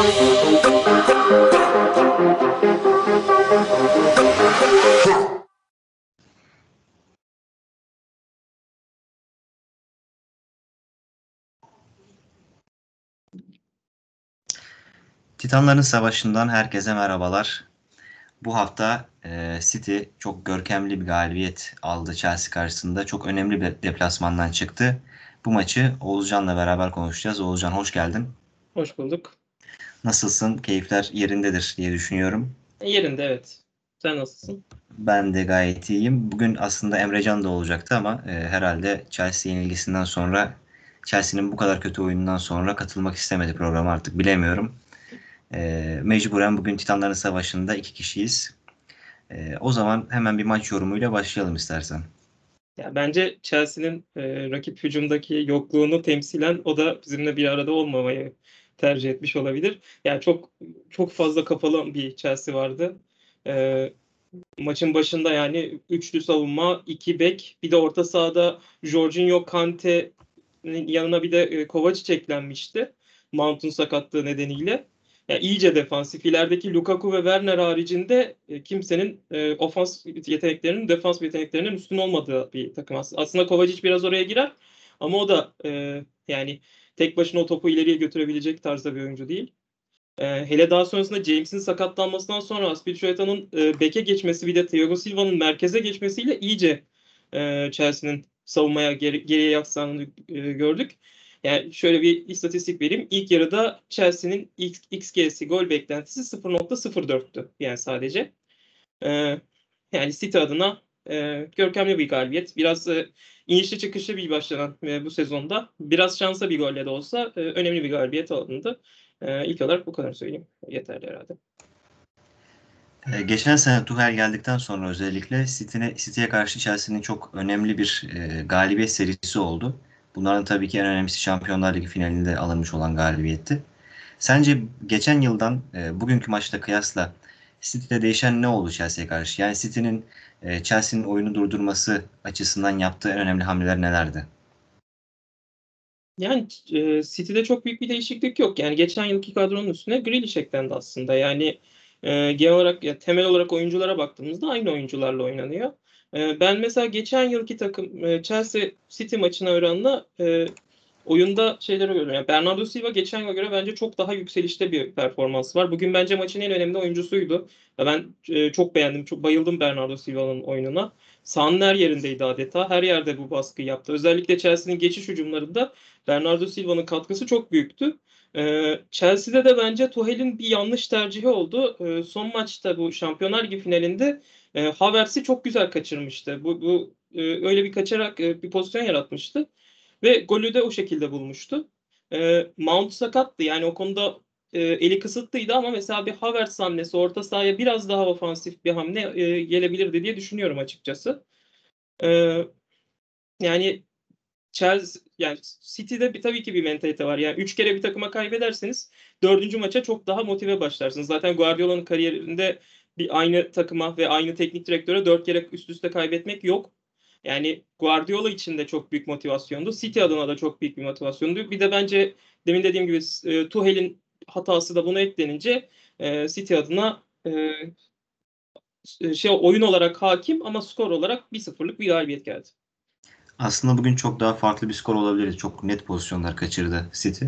Titanların Savaşı'ndan herkese merhabalar. Bu hafta e, City çok görkemli bir galibiyet aldı Chelsea karşısında. Çok önemli bir deplasmandan çıktı. Bu maçı Oğuzcan'la beraber konuşacağız. Oğuzcan hoş geldin. Hoş bulduk. Nasılsın? Keyifler yerindedir diye düşünüyorum. Yerinde evet. Sen nasılsın? Ben de gayet iyiyim. Bugün aslında Emrecan da olacaktı ama e, herhalde Chelsea yenilgisinden sonra Chelsea'nin bu kadar kötü oyunundan sonra katılmak istemedi programa artık bilemiyorum. E, mecburen bugün Titanların Savaşı'nda iki kişiyiz. E, o zaman hemen bir maç yorumuyla başlayalım istersen. Ya bence Chelsea'nin e, rakip hücumdaki yokluğunu temsilen o da bizimle bir arada olmamayı tercih etmiş olabilir. Yani çok çok fazla kapalı bir Chelsea vardı. E, maçın başında yani üçlü savunma, iki bek, bir de orta sahada Jorginho, Kante'nin yanına bir de e, Kovacic eklenmişti. Mount'un sakatlığı nedeniyle yani iyice defansif. İlerideki Lukaku ve Werner haricinde e, kimsenin e, ofans yeteneklerinin defans yeteneklerinin üstün olmadığı bir takım aslında. Kovacic biraz oraya girer ama o da e, yani tek başına o topu ileriye götürebilecek tarzda bir oyuncu değil. E, hele daha sonrasında James'in sakatlanmasından sonra Aspilicueta'nın e, beke geçmesi bir de Thiago Silva'nın merkeze geçmesiyle iyice e, Chelsea'nin savunmaya geri, geriye yaksandığını e, gördük. Yani şöyle bir istatistik vereyim. İlk yarıda Chelsea'nin XG'si gol beklentisi 0.04'tü yani sadece. Ee, yani City adına e, görkemli bir galibiyet. Biraz e, inişli çıkışlı bir başlanan e, bu sezonda. Biraz şansa bir golle de olsa e, önemli bir galibiyet alındı. E, ilk olarak bu kadar söyleyeyim. Yeterli herhalde. E, geçen sene Tuchel geldikten sonra özellikle City'ye City karşı Chelsea'nin çok önemli bir e, galibiyet serisi oldu. Bunların tabii ki en önemlisi Şampiyonlar Ligi finalinde alınmış olan galibiyetti. Sence geçen yıldan e, bugünkü maçta kıyasla City'de değişen ne oldu Chelsea'ye karşı? Yani City'nin e, Chelsea'nin oyunu durdurması açısından yaptığı en önemli hamleler nelerdi? Yani e, City'de çok büyük bir değişiklik yok. Yani geçen yılki kadronun üstüne Grealish eklendi aslında. Yani e, genel olarak ya, temel olarak oyunculara baktığımızda aynı oyuncularla oynanıyor. E, ben mesela geçen yılki takım e, Chelsea City maçına oranla e, oyunda şeyleri görüyorum. Yani Bernardo Silva geçen yıla göre bence çok daha yükselişte bir performans var. Bugün bence maçın en önemli oyuncusuydu. Ben e, çok beğendim, çok bayıldım Bernardo Silva'nın oyununa. Sahanın her yerindeydi adeta. Her yerde bu baskı yaptı. Özellikle Chelsea'nin geçiş hücumlarında Bernardo Silva'nın katkısı çok büyüktü. E, Chelsea'de de bence Tuchel'in bir yanlış tercihi oldu. E, son maçta bu Şampiyonlar Ligi finalinde e, Havertz'i çok güzel kaçırmıştı. Bu, bu e, öyle bir kaçarak e, bir pozisyon yaratmıştı. Ve golü de o şekilde bulmuştu. E, Mount sakattı. Yani o konuda e, eli kısıtlıydı ama mesela bir Havertz hamlesi orta sahaya biraz daha ofansif bir hamle e, gelebilirdi diye düşünüyorum açıkçası. E, yani Chelsea yani City'de bir, tabii ki bir mentalite var. Yani üç kere bir takıma kaybederseniz dördüncü maça çok daha motive başlarsınız. Zaten Guardiola'nın kariyerinde bir aynı takıma ve aynı teknik direktöre dört kere üst üste kaybetmek yok. Yani Guardiola için de çok büyük motivasyondu. City adına da çok büyük bir motivasyondu. Bir de bence demin dediğim gibi e, Tuchel'in hatası da buna eklenince e, City adına e, e şey oyun olarak hakim ama skor olarak 1-0'lık bir galibiyet geldi. Aslında bugün çok daha farklı bir skor olabilir. Çok net pozisyonlar kaçırdı City.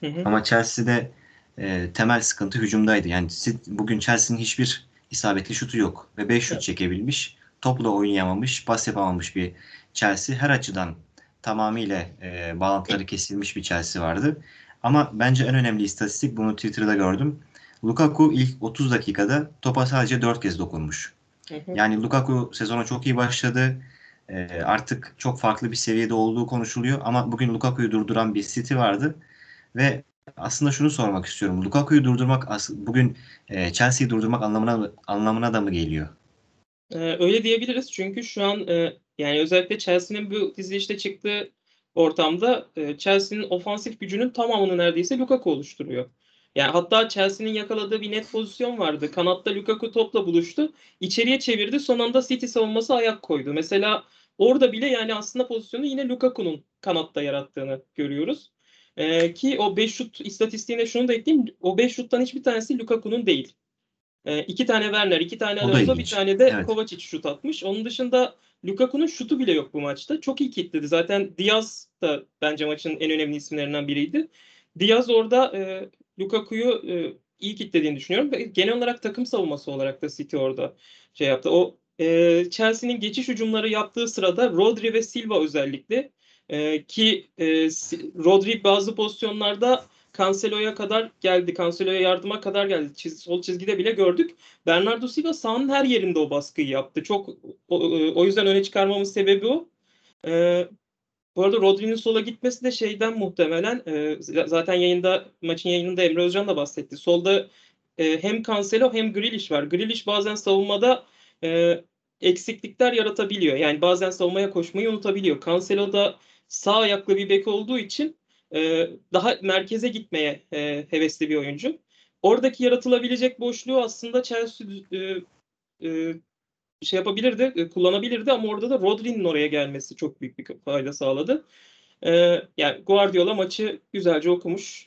Hı hı. Ama Chelsea'de e, temel sıkıntı hücumdaydı. Yani bugün Chelsea'nin hiçbir isabetli şutu yok ve 5 şut evet. çekebilmiş. Topla oynayamamış, pas yapamamış bir Chelsea. Her açıdan tamamıyla e, bağlantıları kesilmiş bir Chelsea vardı. Ama bence en önemli istatistik bunu Twitter'da gördüm. Lukaku ilk 30 dakikada topa sadece 4 kez dokunmuş. Yani Lukaku sezona çok iyi başladı. E, artık çok farklı bir seviyede olduğu konuşuluyor. Ama bugün Lukaku'yu durduran bir City vardı. Ve aslında şunu sormak istiyorum. Lukaku'yu durdurmak bugün e, Chelsea'yi durdurmak anlamına anlamına da mı geliyor? Ee, öyle diyebiliriz çünkü şu an e, yani özellikle Chelsea'nin bu dizilişte çıktığı ortamda e, Chelsea'nin ofansif gücünün tamamını neredeyse Lukaku oluşturuyor. Yani hatta Chelsea'nin yakaladığı bir net pozisyon vardı. Kanatta Lukaku topla buluştu. İçeriye çevirdi. Son anda City savunması ayak koydu. Mesela orada bile yani aslında pozisyonu yine Lukaku'nun kanatta yarattığını görüyoruz. E, ki o 5 şut istatistiğine şunu da ekleyeyim. O 5 şuttan hiçbir tanesi Lukaku'nun değil. E, iki tane Werner, iki tane Alonso, bir tane de evet. Kovacic şut atmış. Onun dışında Lukaku'nun şutu bile yok bu maçta. Çok iyi kilitledi. Zaten Diaz da bence maçın en önemli isimlerinden biriydi. Diaz orada e, Lukaku'yu e, iyi kilitlediğini düşünüyorum. Genel olarak takım savunması olarak da City orada şey yaptı. O e, Chelsea'nin geçiş hücumları yaptığı sırada Rodri ve Silva özellikle e, ki e, Rodri bazı pozisyonlarda Cancelo'ya kadar geldi. Cancelo'ya yardıma kadar geldi. Çiz, sol çizgide bile gördük. Bernardo Silva sahanın her yerinde o baskıyı yaptı. Çok o, o yüzden öne çıkarmamın sebebi o. E, bu arada Rodri'nin sola gitmesi de şeyden muhtemelen e, zaten yayında maçın yayınında Emre Özcan da bahsetti. Solda e, hem Cancelo hem Grealish var. Grealish bazen savunmada e, eksiklikler yaratabiliyor. Yani bazen savunmaya koşmayı unutabiliyor. Cancelo da sağ ayaklı bir bek olduğu için e, daha merkeze gitmeye e, hevesli bir oyuncu. Oradaki yaratılabilecek boşluğu aslında Chelsea e, e, şey yapabilirdi, kullanabilirdi ama orada da Rodri'nin oraya gelmesi çok büyük bir fayda sağladı. E, yani Guardiola maçı güzelce okumuş,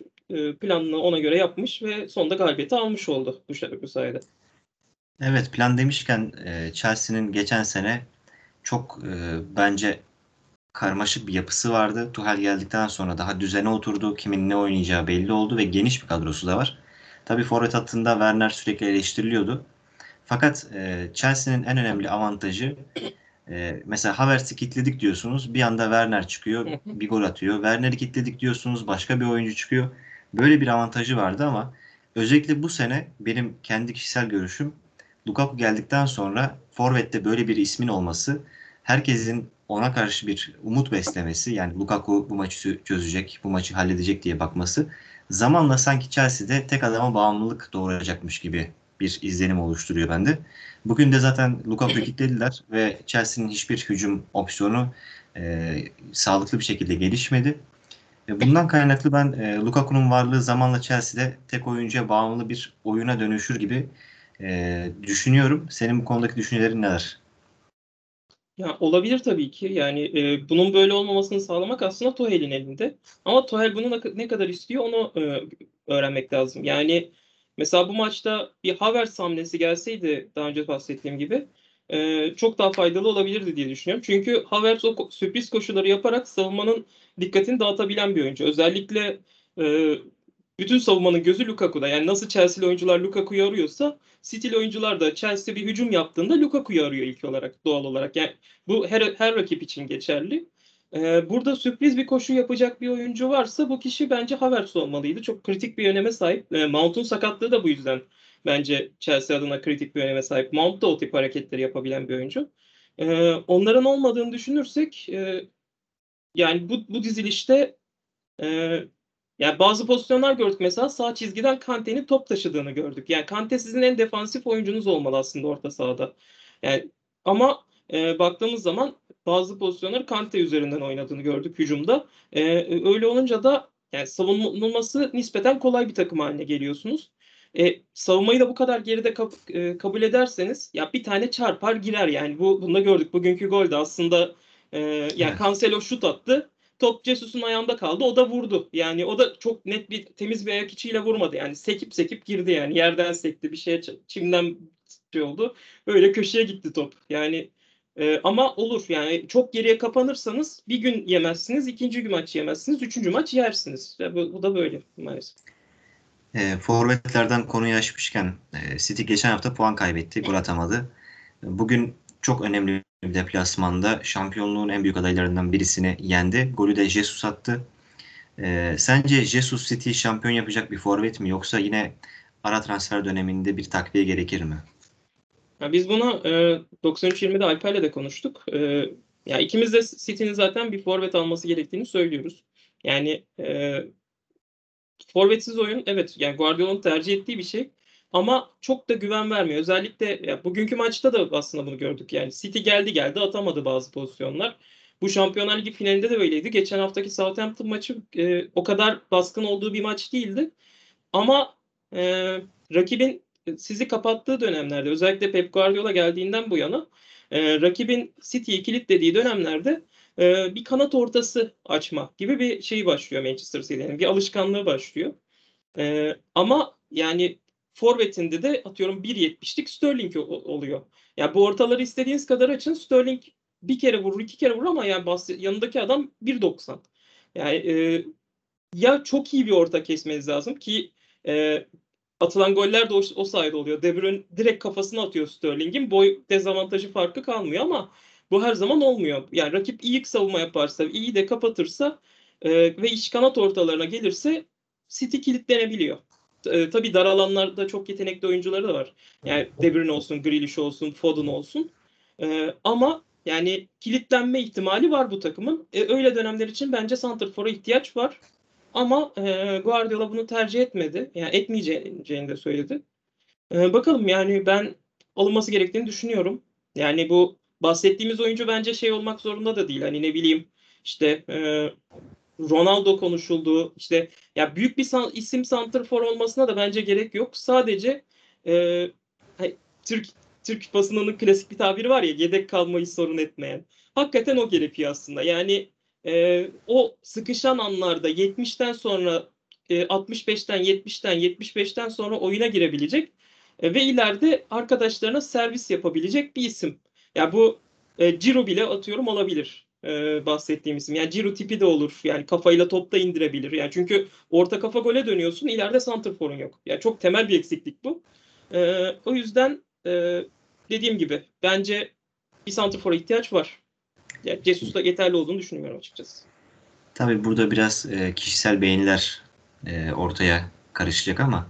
planını ona göre yapmış ve sonunda galibiyeti almış oldu bu, bu sayede. Evet plan demişken Chelsea'nin geçen sene çok bence karmaşık bir yapısı vardı. Tuhal geldikten sonra daha düzene oturdu. Kimin ne oynayacağı belli oldu ve geniş bir kadrosu da var. Tabii forvet hattında Werner sürekli eleştiriliyordu. Fakat e, Chelsea'nin en önemli avantajı e, mesela Havertz'i kilitledik diyorsunuz. Bir anda Werner çıkıyor, bir gol atıyor. Werner'i kilitledik diyorsunuz, başka bir oyuncu çıkıyor. Böyle bir avantajı vardı ama özellikle bu sene benim kendi kişisel görüşüm Lukaku geldikten sonra Forvet'te böyle bir ismin olması herkesin ona karşı bir umut beslemesi yani Lukaku bu maçı çözecek, bu maçı halledecek diye bakması zamanla sanki Chelsea'de tek adama bağımlılık doğuracakmış gibi bir izlenim oluşturuyor bende. Bugün de zaten Lukaku'yu kilitlediler ve Chelsea'nin hiçbir hücum opsiyonu e, sağlıklı bir şekilde gelişmedi. E, bundan kaynaklı ben e, Lukaku'nun varlığı zamanla Chelsea'de tek oyuncuya bağımlı bir oyuna dönüşür gibi e, düşünüyorum. Senin bu konudaki düşüncelerin neler? Ya olabilir tabii ki. Yani e, bunun böyle olmamasını sağlamak aslında Tuchel'in elinde. Ama Tuchel bunu ne kadar istiyor onu e, öğrenmek lazım. Yani mesela bu maçta bir Havertz hamlesi gelseydi daha önce bahsettiğim gibi e, çok daha faydalı olabilirdi diye düşünüyorum. Çünkü Havertz o sürpriz koşuları yaparak savunmanın dikkatini dağıtabilen bir oyuncu. Özellikle e, bütün savunmanın gözü Lukaku'da. Yani nasıl Chelsea'li oyuncular Lukaku'yu arıyorsa City'li oyuncular da Chelsea bir hücum yaptığında Lukaku'yu arıyor ilk olarak doğal olarak. Yani bu her, her rakip için geçerli. Ee, burada sürpriz bir koşu yapacak bir oyuncu varsa bu kişi bence Havertz olmalıydı. Çok kritik bir öneme sahip. Ee, Mount'un sakatlığı da bu yüzden bence Chelsea adına kritik bir öneme sahip. Mount da o tip hareketleri yapabilen bir oyuncu. Ee, onların olmadığını düşünürsek e, yani bu, bu dizilişte e, yani bazı pozisyonlar gördük mesela sağ çizgiden Kante'nin top taşıdığını gördük. Yani Kante sizin en defansif oyuncunuz olmalı aslında orta sahada. Yani ama e, baktığımız zaman bazı pozisyonları Kante üzerinden oynadığını gördük hücumda. E, öyle olunca da yani savunulması nispeten kolay bir takım haline geliyorsunuz. E, savunmayı da bu kadar geride kap, e, kabul ederseniz ya bir tane çarpar girer yani. Bu bunu da gördük. Bugünkü gol de aslında e, yani Cancelo şut attı top Jesus'un ayağında kaldı. O da vurdu. Yani o da çok net bir temiz bir ayak içiyle vurmadı. Yani sekip sekip girdi yani. Yerden sekti bir şeye çimden şey oldu. Böyle köşeye gitti top. Yani e, ama olur yani çok geriye kapanırsanız bir gün yemezsiniz, ikinci gün maç yemezsiniz, üçüncü maç yersiniz. Ya bu, bu da böyle maalesef. E, forvetlerden konuyu açmışken e, City geçen hafta puan kaybetti, gol atamadı. Bugün çok önemli deplasmanda şampiyonluğun en büyük adaylarından birisini yendi. Golü de Jesus attı. Ee, sence Jesus City şampiyon yapacak bir forvet mi yoksa yine ara transfer döneminde bir takviye gerekir mi? Ya biz bunu e, 93-20'de Alper'le de konuştuk. E, ya ikimiz de City'nin zaten bir forvet alması gerektiğini söylüyoruz. Yani e, forvetsiz oyun evet yani Guardiola'nın tercih ettiği bir şey. Ama çok da güven vermiyor. Özellikle ya bugünkü maçta da aslında bunu gördük. Yani City geldi geldi atamadı bazı pozisyonlar. Bu Şampiyonlar Ligi finalinde de öyleydi. Geçen haftaki Southampton maçı e, o kadar baskın olduğu bir maç değildi. Ama e, rakibin sizi kapattığı dönemlerde özellikle Pep Guardiola geldiğinden bu yana e, rakibin City'yi kilitlediği dönemlerde e, bir kanat ortası açma gibi bir şey başlıyor Manchester City'nin. Bir alışkanlığı başlıyor. E, ama yani forvetinde de atıyorum 1.70'lik Sterling oluyor. Yani bu ortaları istediğiniz kadar açın. Sterling bir kere vurur, iki kere vurur ama yani yanındaki adam 1.90. Yani e, ya çok iyi bir orta kesmeniz lazım ki e, atılan goller de o, o sayede oluyor. De Bruyne direkt kafasına atıyor Sterling'in. Boy dezavantajı farkı kalmıyor ama bu her zaman olmuyor. Yani rakip iyi savunma yaparsa, iyi de kapatırsa e, ve iç kanat ortalarına gelirse City kilitlenebiliyor. E, tabii dar alanlarda çok yetenekli oyuncuları da var. Yani De Bruyne olsun, Grealish olsun, Foden olsun. E, ama yani kilitlenme ihtimali var bu takımın. E, öyle dönemler için bence Santrfor'a ihtiyaç var. Ama e, Guardiola bunu tercih etmedi. Yani etmeyeceğini de söyledi. E, bakalım yani ben alınması gerektiğini düşünüyorum. Yani bu bahsettiğimiz oyuncu bence şey olmak zorunda da değil. Hani ne bileyim işte e, Ronaldo konuşuldu. İşte ya büyük bir san, isim santrfor olmasına da bence gerek yok. Sadece e, Türk Türk basınının klasik bir tabiri var ya yedek kalmayı sorun etmeyen. Hakikaten o gerekiyor aslında. Yani e, o sıkışan anlarda 70'ten sonra e, 65'ten 70'ten 75'ten sonra oyuna girebilecek e, ve ileride arkadaşlarına servis yapabilecek bir isim. Ya bu e, Ciro bile atıyorum olabilir e, bahsettiğim isim. Yani Ciro tipi de olur. Yani kafayla top da indirebilir. Yani çünkü orta kafa gole dönüyorsun. ileride santrforun yok. Yani çok temel bir eksiklik bu. E, o yüzden e, dediğim gibi bence bir santrfora ihtiyaç var. Yani Jesus'ta yeterli olduğunu düşünmüyorum açıkçası. Tabii burada biraz e, kişisel beğeniler e, ortaya karışacak ama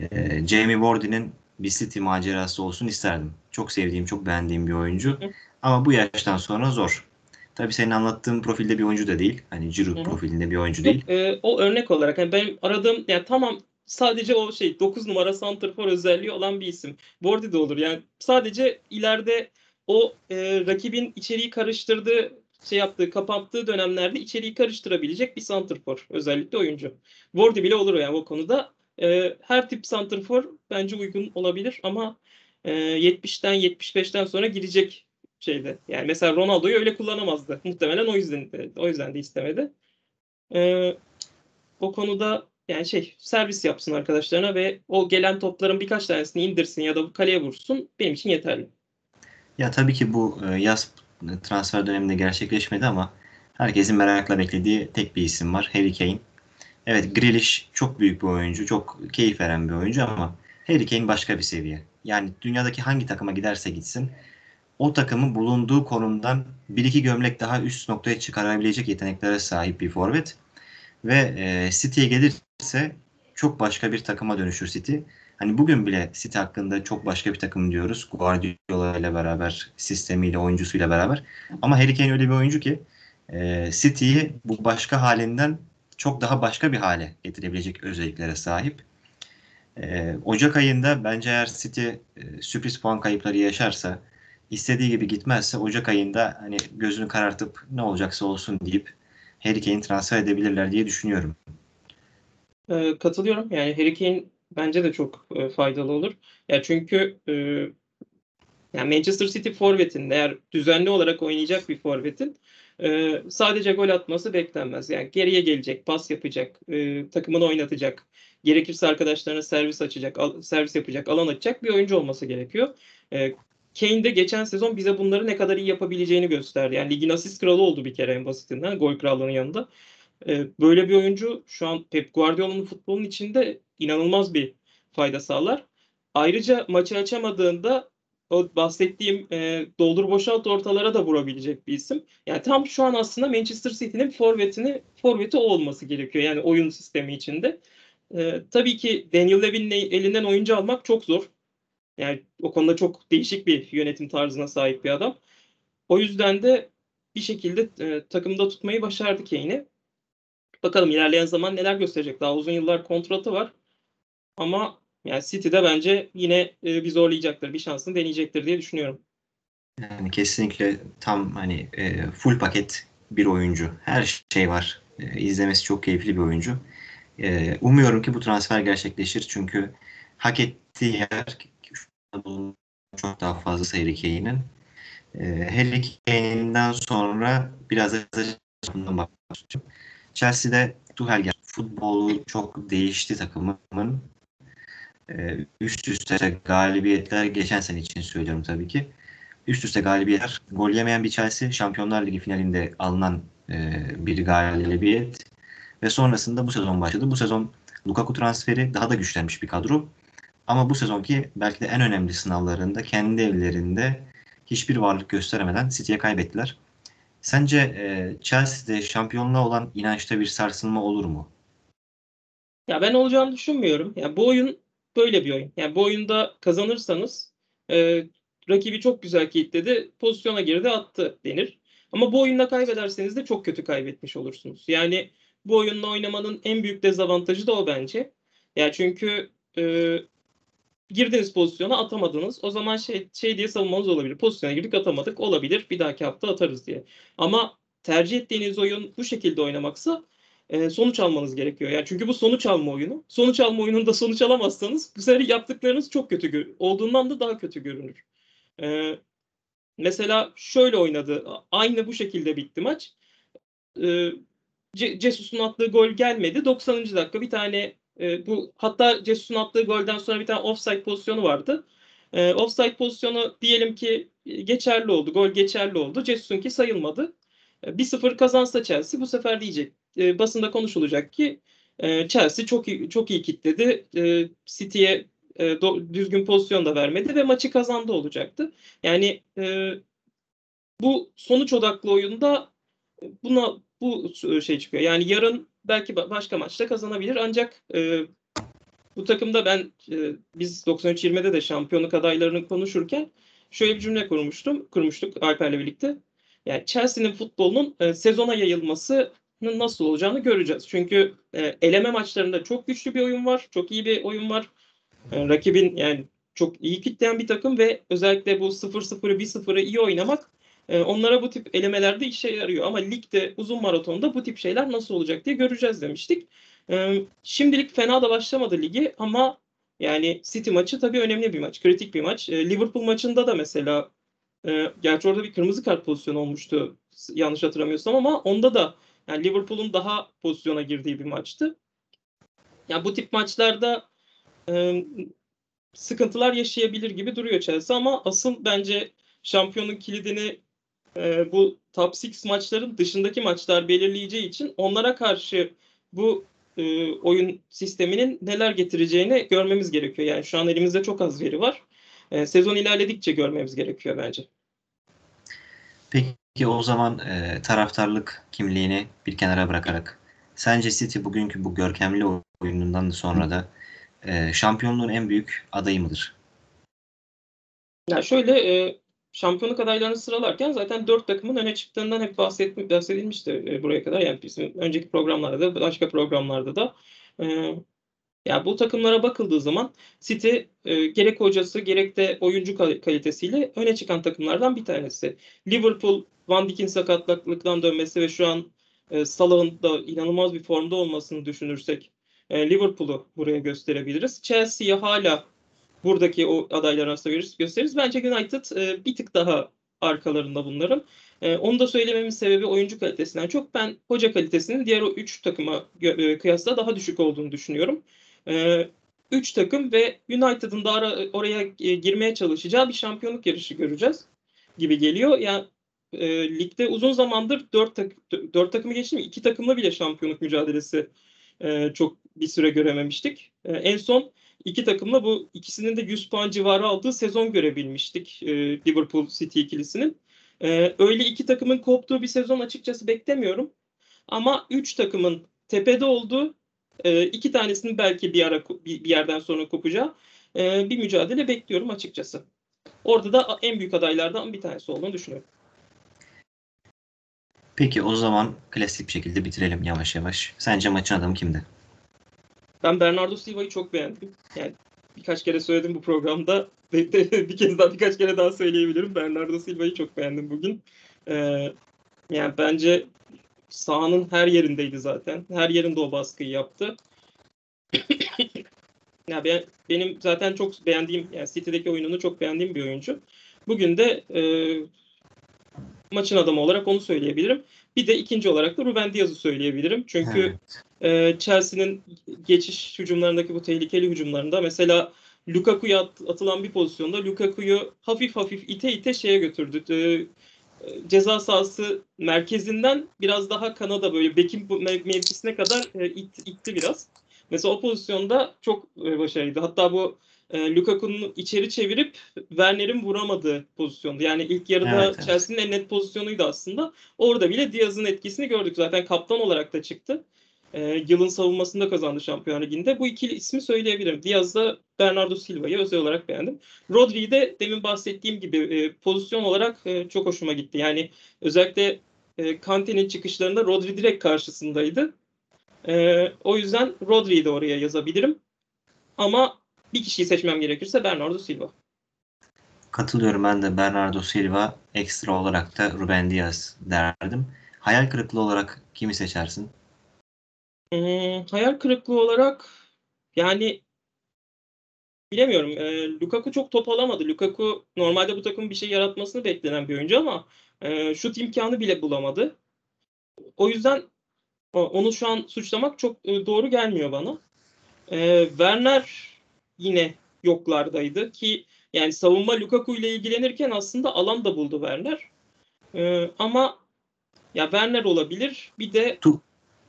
e, Jamie Vardy'nin bir City macerası olsun isterdim. Çok sevdiğim, çok beğendiğim bir oyuncu. Hı. Ama bu yaştan sonra zor. Tabii senin anlattığın profilde bir oyuncu da değil. Hani Giroud profilinde bir oyuncu değil. E, o örnek olarak yani benim aradığım yani tamam sadece o şey 9 numara santrfor özelliği olan bir isim. Bordi de olur. Yani sadece ileride o e, rakibin içeriği karıştırdığı şey yaptığı, kapattığı dönemlerde içeriği karıştırabilecek bir santrfor. Özellikle oyuncu. Bordi bile olur yani o konuda. E, her tip santrfor bence uygun olabilir ama e, 70'ten 75'ten sonra girecek şeyde. Yani mesela Ronaldo'yu öyle kullanamazdı. Muhtemelen o yüzden de, o yüzden de istemedi. E, o konuda yani şey servis yapsın arkadaşlarına ve o gelen topların birkaç tanesini indirsin ya da kaleye vursun benim için yeterli. Ya tabii ki bu e, yaz transfer döneminde gerçekleşmedi ama herkesin merakla beklediği tek bir isim var. Harry Kane. Evet Grealish çok büyük bir oyuncu. Çok keyif veren bir oyuncu ama Harry Kane başka bir seviye. Yani dünyadaki hangi takıma giderse gitsin o takımın bulunduğu konumdan bir iki gömlek daha üst noktaya çıkarabilecek yeteneklere sahip bir forvet. Ve e, City'ye gelirse çok başka bir takıma dönüşür City. Hani bugün bile City hakkında çok başka bir takım diyoruz. Guardiola ile beraber, sistemiyle, oyuncusuyla beraber. Ama Harry Kane öyle bir oyuncu ki e, City'yi bu başka halinden çok daha başka bir hale getirebilecek özelliklere sahip. E, Ocak ayında bence eğer City e, sürpriz puan kayıpları yaşarsa, istediği gibi gitmezse Ocak ayında hani gözünü karartıp ne olacaksa olsun deyip Harry Kane transfer edebilirler diye düşünüyorum. E, katılıyorum. Yani Harry Kane bence de çok e, faydalı olur. Ya çünkü e, yani Manchester City forvetinde eğer düzenli olarak oynayacak bir forvetin e, sadece gol atması beklenmez. Yani geriye gelecek, pas yapacak, e, takımını oynatacak, gerekirse arkadaşlarına servis açacak, al, servis yapacak, alan açacak bir oyuncu olması gerekiyor. E, Kane de geçen sezon bize bunları ne kadar iyi yapabileceğini gösterdi. Yani ligin asist kralı oldu bir kere en basitinden gol krallığının yanında. E, böyle bir oyuncu şu an Pep Guardiola'nın futbolun içinde inanılmaz bir fayda sağlar. Ayrıca maçı açamadığında o bahsettiğim e, doldur boşalt ortalara da vurabilecek bir isim. Yani tam şu an aslında Manchester City'nin forvetini forveti o olması gerekiyor. Yani oyun sistemi içinde. E, tabii ki Daniel Levy'nin elinden oyuncu almak çok zor. Yani o konuda çok değişik bir yönetim tarzına sahip bir adam. O yüzden de bir şekilde e, takımda tutmayı başardı Kane'i. Bakalım ilerleyen zaman neler gösterecek. Daha uzun yıllar kontratı var. Ama yani City'de bence yine e, bir zorlayacaktır. Bir şansını deneyecektir diye düşünüyorum. Yani kesinlikle tam hani e, full paket bir oyuncu. Her şey var. E, izlemesi çok keyifli bir oyuncu. E, umuyorum ki bu transfer gerçekleşir. Çünkü hak ettiği yer çok daha fazla Sayri Kane'in. e, Harry Kane'inden sonra biraz da. Chelsea'de Tuchel. Futbolu çok değişti takımın. E, üst üste galibiyetler geçen sene için söylüyorum tabii ki. Üst üste galibiyetler. Gol yemeyen bir Chelsea Şampiyonlar Ligi finalinde alınan e, bir galibiyet. Ve sonrasında bu sezon başladı. Bu sezon Lukaku transferi daha da güçlenmiş bir kadro. Ama bu sezonki belki de en önemli sınavlarında kendi evlerinde hiçbir varlık gösteremeden City'ye kaybettiler. Sence e, Chelsea'de şampiyonluğa olan inançta bir sarsılma olur mu? Ya ben olacağını düşünmüyorum. Ya bu oyun böyle bir oyun. Yani bu oyunda kazanırsanız e, rakibi çok güzel kilitledi, pozisyona girdi, attı denir. Ama bu oyunda kaybederseniz de çok kötü kaybetmiş olursunuz. Yani bu oyunla oynamanın en büyük dezavantajı da o bence. Yani çünkü e, girdiniz pozisyona atamadınız. O zaman şey şey diye savunmanız olabilir. Pozisyona girdik atamadık olabilir. Bir dahaki hafta atarız diye. Ama tercih ettiğiniz oyun bu şekilde oynamaksa e, sonuç almanız gerekiyor. Yani çünkü bu sonuç alma oyunu. Sonuç alma oyununda sonuç alamazsanız bu sefer yaptıklarınız çok kötü olduğundan da daha kötü görünür. E, mesela şöyle oynadı. Aynı bu şekilde bitti maç. E, Cesus'un attığı gol gelmedi. 90. dakika bir tane e, bu hatta Cesus'un attığı golden sonra bir tane offside pozisyonu vardı. E, offside pozisyonu diyelim ki geçerli oldu. Gol geçerli oldu. Cesus'unki sayılmadı. E, 1-0 kazansa Chelsea bu sefer diyecek. E, basında konuşulacak ki e, Chelsea çok iyi, çok iyi kitledi. E, City'ye e, do, düzgün pozisyon da vermedi ve maçı kazandı olacaktı. Yani e, bu sonuç odaklı oyunda buna bu şey çıkıyor. Yani yarın belki başka maçta kazanabilir ancak e, bu takımda ben e, biz 93-20'de de şampiyonluk adaylarını konuşurken şöyle bir cümle kurmuştum, kurmuştuk Alper'le birlikte. Yani Chelsea'nin futbolunun e, sezona yayılmasının nasıl olacağını göreceğiz. Çünkü e, eleme maçlarında çok güçlü bir oyun var, çok iyi bir oyun var. E, rakibin yani çok iyi kitleyen bir takım ve özellikle bu 0-0'ı 1-0'ı iyi oynamak e, onlara bu tip elemelerde işe yarıyor. Ama ligde uzun maratonda bu tip şeyler nasıl olacak diye göreceğiz demiştik. E, şimdilik fena da başlamadı ligi ama yani City maçı tabii önemli bir maç, kritik bir maç. E, Liverpool maçında da mesela e, gerçi orada bir kırmızı kart pozisyonu olmuştu yanlış hatırlamıyorsam ama onda da yani Liverpool'un daha pozisyona girdiği bir maçtı. Yani bu tip maçlarda e, sıkıntılar yaşayabilir gibi duruyor Chelsea ama asıl bence şampiyonun kilidini e, bu top 6 maçların dışındaki maçlar belirleyeceği için onlara karşı bu e, oyun sisteminin neler getireceğini görmemiz gerekiyor. Yani şu an elimizde çok az veri var. E, sezon ilerledikçe görmemiz gerekiyor bence. Peki o zaman e, taraftarlık kimliğini bir kenara bırakarak sence City bugünkü bu görkemli oyunundan sonra da e, şampiyonluğun en büyük adayı mıdır? Ya şöyle e, şampiyonluk adaylarını sıralarken zaten dört takımın öne çıktığından hep bahsetmi, bahsedilmişti e, buraya kadar. Yani bizim önceki programlarda da başka programlarda da. E, yani bu takımlara bakıldığı zaman City e, gerek hocası gerek de oyuncu kalitesiyle öne çıkan takımlardan bir tanesi. Liverpool Van Dijk'in sakatlıktan dönmesi ve şu an e, Salah'ın da inanılmaz bir formda olmasını düşünürsek e, Liverpool'u buraya gösterebiliriz. Chelsea'yi hala buradaki o adaylar arasında gösteririz. Bence United e, bir tık daha arkalarında bunların. E, onu da söylememin sebebi oyuncu kalitesinden çok. Ben hoca kalitesinin diğer o 3 takıma e, kıyasla daha düşük olduğunu düşünüyorum. 3 e, takım ve United'ın da ara, oraya e, girmeye çalışacağı bir şampiyonluk yarışı göreceğiz gibi geliyor. Yani e, ligde uzun zamandır 4 tak, 4 takımı geçtim. 2 takımla bile şampiyonluk mücadelesi e, çok bir süre görememiştik. E, en son iki takımla bu ikisinin de 100 puan civarı aldığı sezon görebilmiştik e, Liverpool City ikilisinin. E, öyle iki takımın koptuğu bir sezon açıkçası beklemiyorum. Ama üç takımın tepede olduğu, e, iki tanesinin belki bir ara bir, bir yerden sonra kopacağı e, bir mücadele bekliyorum açıkçası. Orada da en büyük adaylardan bir tanesi olduğunu düşünüyorum. Peki o zaman klasik bir şekilde bitirelim yavaş yavaş. Sence maçın adamı kimdi? Ben Bernardo Silva'yı çok beğendim. Yani birkaç kere söyledim bu programda. bir kez daha birkaç kere daha söyleyebilirim. Bernardo Silva'yı çok beğendim bugün. Ee, yani bence sahanın her yerindeydi zaten. Her yerinde o baskıyı yaptı. ya ben, benim zaten çok beğendiğim, yani City'deki oyununu çok beğendiğim bir oyuncu. Bugün de e, maçın adamı olarak onu söyleyebilirim. Bir de ikinci olarak da Ruben Diaz'ı söyleyebilirim. Çünkü Evet. E, Chelsea'nin geçiş hücumlarındaki bu tehlikeli hücumlarında mesela Lukaku'ya at- atılan bir pozisyonda Lukaku'yu hafif hafif ite ite şeye götürdü. E, ceza sahası merkezinden biraz daha kanada böyle bekin mevkisine kadar e, it- itti biraz. Mesela o pozisyonda çok e, başarılıydı. Hatta bu e, Lukaku'nun içeri çevirip Werner'in vuramadığı pozisyondu. Yani ilk yarıda Evet, evet. Chelsea'nin en net pozisyonuydu aslında. Orada bile Diaz'ın etkisini gördük. Zaten kaptan olarak da çıktı. E, yılın savunmasında kazandı Şampiyon Ligi'nde. Bu ikili ismi söyleyebilirim. Diaz'da Bernardo Silva'yı özel olarak beğendim. Rodri'yi de demin bahsettiğim gibi e, pozisyon olarak e, çok hoşuma gitti. Yani özellikle e, Kante'nin çıkışlarında Rodri direkt karşısındaydı. E, o yüzden Rodri'yi de oraya yazabilirim. Ama bir kişiyi seçmem gerekirse Bernardo Silva. Katılıyorum ben de Bernardo Silva ekstra olarak da Ruben Diaz derdim. Hayal kırıklığı olarak kimi seçersin? Hayal kırıklığı olarak yani bilemiyorum. E, Lukaku çok top alamadı. Lukaku normalde bu takımın bir şey yaratmasını beklenen bir oyuncu ama e, şut imkanı bile bulamadı. O yüzden onu şu an suçlamak çok e, doğru gelmiyor bana. E, Werner yine yoklardaydı ki yani savunma Lukaku ile ilgilenirken aslında alan da buldu Werner. E, ama ya Werner olabilir. Bir de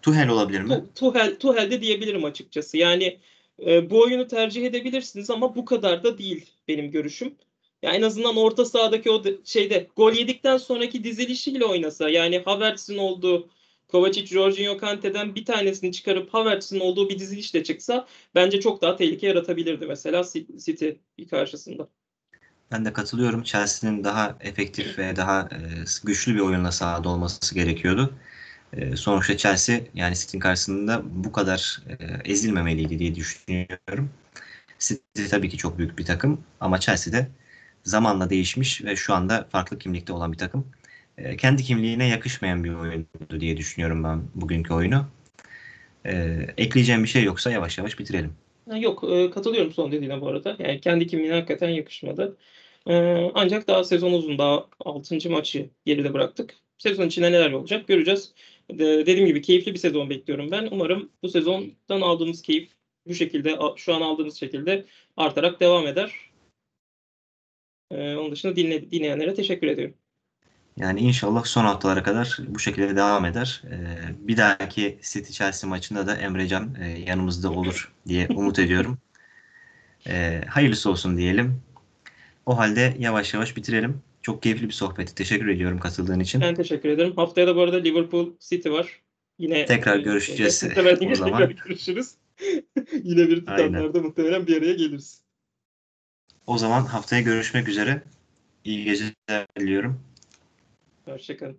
Tuhel olabilir mi? Tu- Tuhel, Tuhel de diyebilirim açıkçası. Yani e, bu oyunu tercih edebilirsiniz ama bu kadar da değil benim görüşüm. Ya en azından orta sahadaki o de- şeyde gol yedikten sonraki dizilişiyle oynasa yani Havertz'in olduğu Kovacic, Jorginho, Kante'den bir tanesini çıkarıp Havertz'in olduğu bir dizilişle çıksa bence çok daha tehlike yaratabilirdi mesela Ci- City karşısında. Ben de katılıyorum. Chelsea'nin daha efektif ve daha e, güçlü bir oyunla sahada olması gerekiyordu. E, sonuçta Chelsea yani City'nin karşısında bu kadar e, ezilmemeliydi diye düşünüyorum. City tabii ki çok büyük bir takım ama Chelsea de zamanla değişmiş ve şu anda farklı kimlikte olan bir takım. E, kendi kimliğine yakışmayan bir oyundu diye düşünüyorum ben bugünkü oyunu. E, ekleyeceğim bir şey yoksa yavaş yavaş bitirelim. Yok e, katılıyorum son dediğine bu arada. Yani kendi kimliğine hakikaten yakışmadı. Ancak daha sezon uzun. Daha 6. maçı geride bıraktık. Sezon içinde neler olacak göreceğiz. De- dediğim gibi keyifli bir sezon bekliyorum ben. Umarım bu sezondan aldığımız keyif bu şekilde şu an aldığımız şekilde artarak devam eder. E, onun dışında dinle, dinleyenlere teşekkür ediyorum. Yani inşallah son haftalara kadar bu şekilde devam eder. Ee, bir dahaki City Chelsea maçında da Emrecan e, yanımızda olur diye umut ediyorum. Ee, hayırlısı olsun diyelim. O halde yavaş yavaş bitirelim. Çok keyifli bir sohbetti. Teşekkür ediyorum katıldığın için. Ben teşekkür ederim. Haftaya da bu arada Liverpool City var. Yine Tekrar e, görüşeceğiz muhtemelen o zaman. tekrar görüşürüz. yine bir Aynen. tutamlarda muhtemelen bir araya geliriz. O zaman haftaya görüşmek üzere. İyi geceler diliyorum. Hoşçakalın.